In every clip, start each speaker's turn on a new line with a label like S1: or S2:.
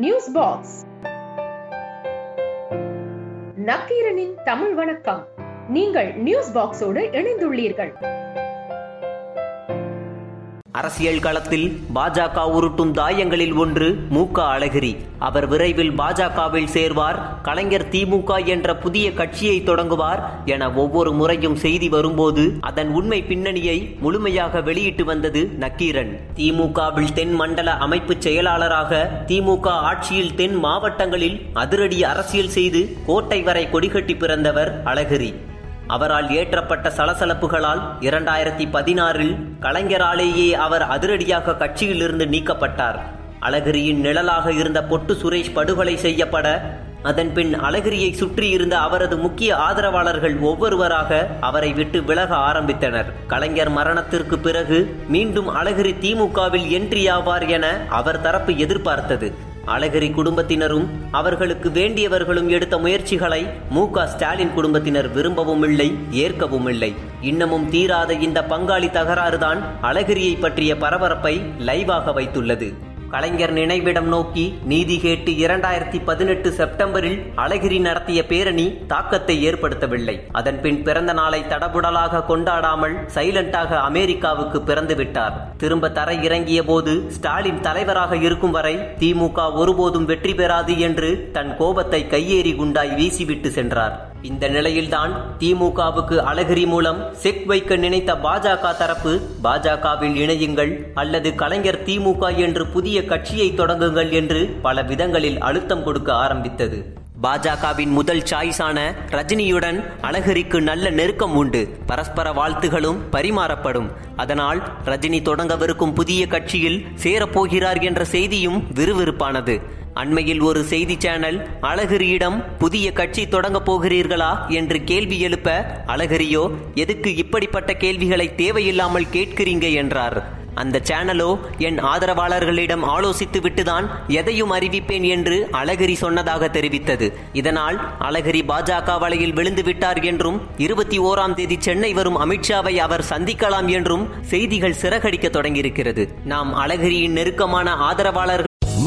S1: News box நக்கீரனின் Tamil வணக்கம். நீங்கள் news பாக்ஸோடு இணைந்துள்ளீர்கள்.
S2: அரசியல் களத்தில் பாஜக உருட்டும் தாயங்களில் ஒன்று மூக அழகிரி. அவர் விரைவில் பாஜகவில் சேர்வார் கலைஞர் திமுக என்ற புதிய கட்சியை தொடங்குவார் என ஒவ்வொரு முறையும் செய்தி வரும்போது அதன் உண்மை பின்னணியை முழுமையாக வெளியிட்டு வந்தது நக்கீரன். திமுகவில் தென் மண்டல அமைப்பு செயலாளராக திமுக ஆட்சியில் தென் மாவட்டங்களில் அதிரடி அரசியல் செய்து கோட்டை வரை கொடிகட்டி பிறந்தவர் அழகிரி. அவரால் ஏற்றப்பட்ட சலசலப்புகளால் இரண்டாயிரத்தி பதினாறில் கலைஞராலேயே அவர் அதிரடியாக கட்சியிலிருந்து நீக்கப்பட்டார். அழகிரியின் நிழலாக இருந்த பொட்டு சுரேஷ் படுகொலை செய்யப்பட அதன் பின் அழகிரியை சுற்றியிருந்த அவரது முக்கிய ஆதரவாளர்கள் ஒவ்வொருவராக அவரை விட்டு விலக ஆரம்பித்தனர். கலைஞர் மரணத்திற்கு பிறகு மீண்டும் அழகிரி திமுகவில் என்ட்ரி ஆவார் என அவர் தரப்பு எதிர்பார்த்தது. அழகிரி குடும்பத்தினரும் அவர்களுக்கு வேண்டியவர்களும் எடுத்த முயற்சிகளை மு ஸ்டாலின் குடும்பத்தினர் விரும்பவும் இல்லை ஏற்கவும் இல்லை இன்னமும் தீராத இந்த பங்காளி தகராறுதான் அழகிரியை பற்றிய பரபரப்பை லைவாக வைத்துள்ளது. கலைஞர் நினைவிடம் நோக்கி நீதி கேட்டு இரண்டாயிரத்தி பதினெட்டு செப்டம்பரில் அழகிரி நடத்திய பேரணி தாக்கத்தை ஏற்படுத்தவில்லை. அதன் பின் பிறந்த நாளை தடபுடலாக கொண்டாடாமல் சைலண்டாக அமெரிக்காவுக்கு பிறந்து விட்டார் திரும்ப தரை இறங்கிய போது ஸ்டாலின் தலைவராக இருக்கும் வரை திமுக ஒருபோதும் வெற்றி பெறாது என்று தன் கோபத்தை கையேறி குண்டாய் வீசிவிட்டு சென்றார். இந்த நிலையில்தான் திமுகவுக்கு அழகிரி மூலம் செக் வைக்க நினைத்த பாஜக தரப்பு பாஜகவில் இணையுங்கள் அல்லது கலைஞர் திமுக என்று புதிய கட்சியை தொடங்குங்கள் என்று பல விதங்களில் அழுத்தம் கொடுக்க ஆரம்பித்தது. பாஜகவின் முதல் சாய்ஸான ரஜினியுடன் அழகிரிக்கு நல்ல நெருக்கம் உண்டு. பரஸ்பர வாழ்த்துகளும் பரிமாறப்படும். அதனால் ரஜினி தொடங்கவிருக்கும் புதிய கட்சியில் சேரப்போகிறார் என்ற செய்தியும் விறுவிறுப்பானது. அண்மையில் ஒரு செய்தி சேனல் அழகிரியிடம் புதிய கட்சி தொடங்கப் போகிறீர்களா என்று கேள்வி எழுப்ப அழகிரியோ எதுக்கு இப்படிப்பட்ட கேள்விகளை தேவையில்லாமல் கேட்கிறீங்க? என்றார். அந்த சேனலோ என் ஆதரவாளர்களிடம் ஆலோசித்து விட்டுதான் எதையும் அறிவிப்பேன் என்று அழகிரி சொன்னதாக தெரிவித்தது. இதனால் அழகிரி பாஜக வலையில் விழுந்து விட்டார் என்றும் இருபத்தி ஓராம் தேதி சென்னை வரும் அமித்ஷாவை அவர் சந்திக்கலாம் என்றும் செய்திகள் சிறகடிக்க தொடங்கியிருக்கிறது. நாம் அழகிரியின் நெருக்கமான ஆதரவாளர்கள்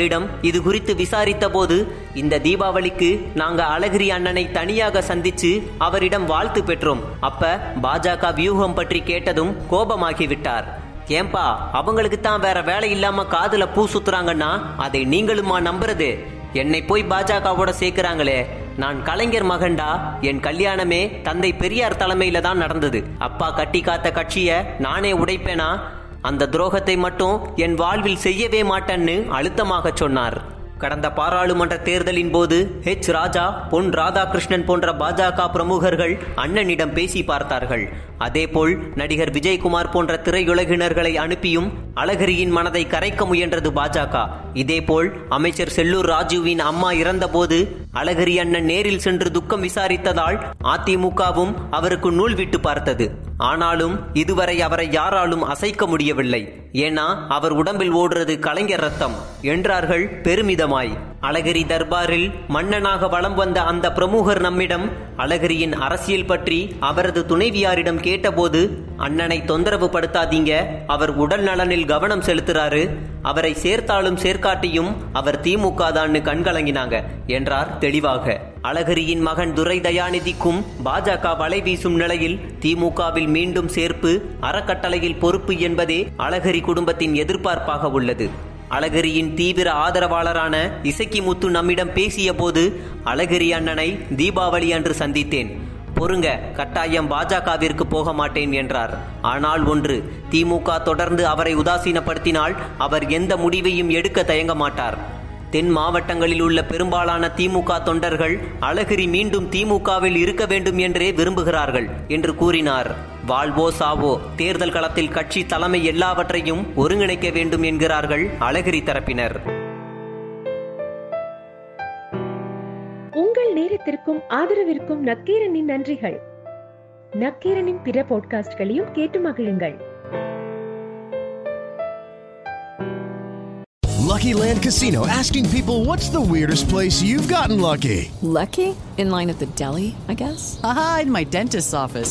S2: லிடம் இது குறித்து விசாரித்த போது இந்த தீபாவளிக்கு நாங்க அழகிரி அண்ணனை தனியாக சந்திச்சு அவரிடம் வாழ்த்து பெற்றோம். அப்ப பாஜக வியூகம் பற்றி கேட்டதும் கோபமாகிவிட்டார். ஏன்பா அவங்களுக்கு தான் வேற வேலை இல்லாம காதுல பூ சுத்துறாங்கன்னா அதை நீங்களுமா நம்புறது? என்னை போய் பாஜகவோட சேர்க்கிறாங்களே. நான் கலைஞர் மகண்டா என் கல்யாணமே தந்தை பெரியார் தலைமையில தான் நடந்தது. அப்பா கட்டி காத்த கட்சிய நானே உடைப்பேனா? அந்த துரோகத்தை மட்டும் என் வாழ்வில் செய்யவே மாட்டேன்னு அழுத்தமாக சொன்னார். கடந்த பாராளுமன்ற தேர்தலின் போது ஹெச் ராஜா பொன் ராதாகிருஷ்ணன் போன்ற பாஜக பிரமுகர்கள் அண்ணனிடம் பேசி பார்த்தார்கள். அதேபோல் நடிகர் விஜயகுமார் போன்ற திரையுலகினர்களை அனுப்பியும் அழகிரியின் மனதை கரைக்க முயன்றது பாஜக. இதேபோல் அமைச்சர் செல்லூர் ராஜுவின் அம்மா இறந்தபோது அழகிரி அண்ணன் நேரில் சென்று துக்கம் விசாரித்ததால் அதிமுகவும் அவருக்கு நூல் விட்டு பார்த்தது. ஆனாலும் இதுவரை அவரை யாராலும் அசைக்க முடியவில்லை. ஏன்னா அவர் உடம்பில் ஓடுறது கலைஞர் ரத்தம். என்றார்கள் பெருமிதமாய். அழகிரி தர்பாரில் மன்னனாக வலம் வந்த அந்த பிரமுகர் நம்மிடம் அழகிரியின் அரசியல் பற்றி அவரது துணைவியாரிடம் கேட்டபோது அண்ணனை தொந்தரவு படுத்தாதீங்க அவர் உடல் நலனில் கவனம் செலுத்துறாரு அவரை சேர்த்தாலும் சேர்க்காட்டியும் அவர் திமுக தான்னு கண்கலங்கினாங்க என்றார் தெளிவாக. அழகிரியின் மகன் துரை தயாநிதிக்கும் பாஜக வலை வீசும் நிலையில் திமுகவில் மீண்டும் சேர்ப்பு அறக்கட்டளையில் பொறுப்பு என்பதே அழகிரி குடும்பத்தின் எதிர்பார்ப்பாக உள்ளது. அழகிரியின் தீவிர ஆதரவாளரான இசக்கி முத்து நம்மிடம் பேசிய போது அழகிரி அண்ணனை தீபாவளி அன்று சந்தித்தேன். பொறுங்க கட்டாயம் பாஜகவிற்கு போக மாட்டேன் என்றார். ஆனால் ஒன்று திமுக தொடர்ந்து அவரை உதாசீனப்படுத்தினால் அவர் எந்த முடிவையும் எடுக்க தயங்க மாட்டார். தென் மாவட்டங்களில் உள்ள பெரும்பாலான திமுக தொண்டர்கள் அழகிரி மீண்டும் திமுகவில் இருக்க வேண்டும் என்றே விரும்புகிறார்கள் என்று கூறினார். வாழ்வோ சாவோ தேர்தல் களத்தில் கட்சி தலைமை எல்லாவற்றையும் ஒருங்கிணைக்க வேண்டும் என்கிறார்கள் அழகிரி தரப்பினர்
S1: உங்கள் நேரத்திற்கும் ஆதரவிற்கும் நக்கீரனின் நன்றிகள் நக்கீரனின் பிற பாட்காஸ்ட்களையும் கேட்டு மகிழுங்கள்
S3: Lucky Land Casino asking people what's the weirdest place you've gotten lucky?
S4: Lucky? In line at the deli, I guess?
S5: Aha, in my dentist's office.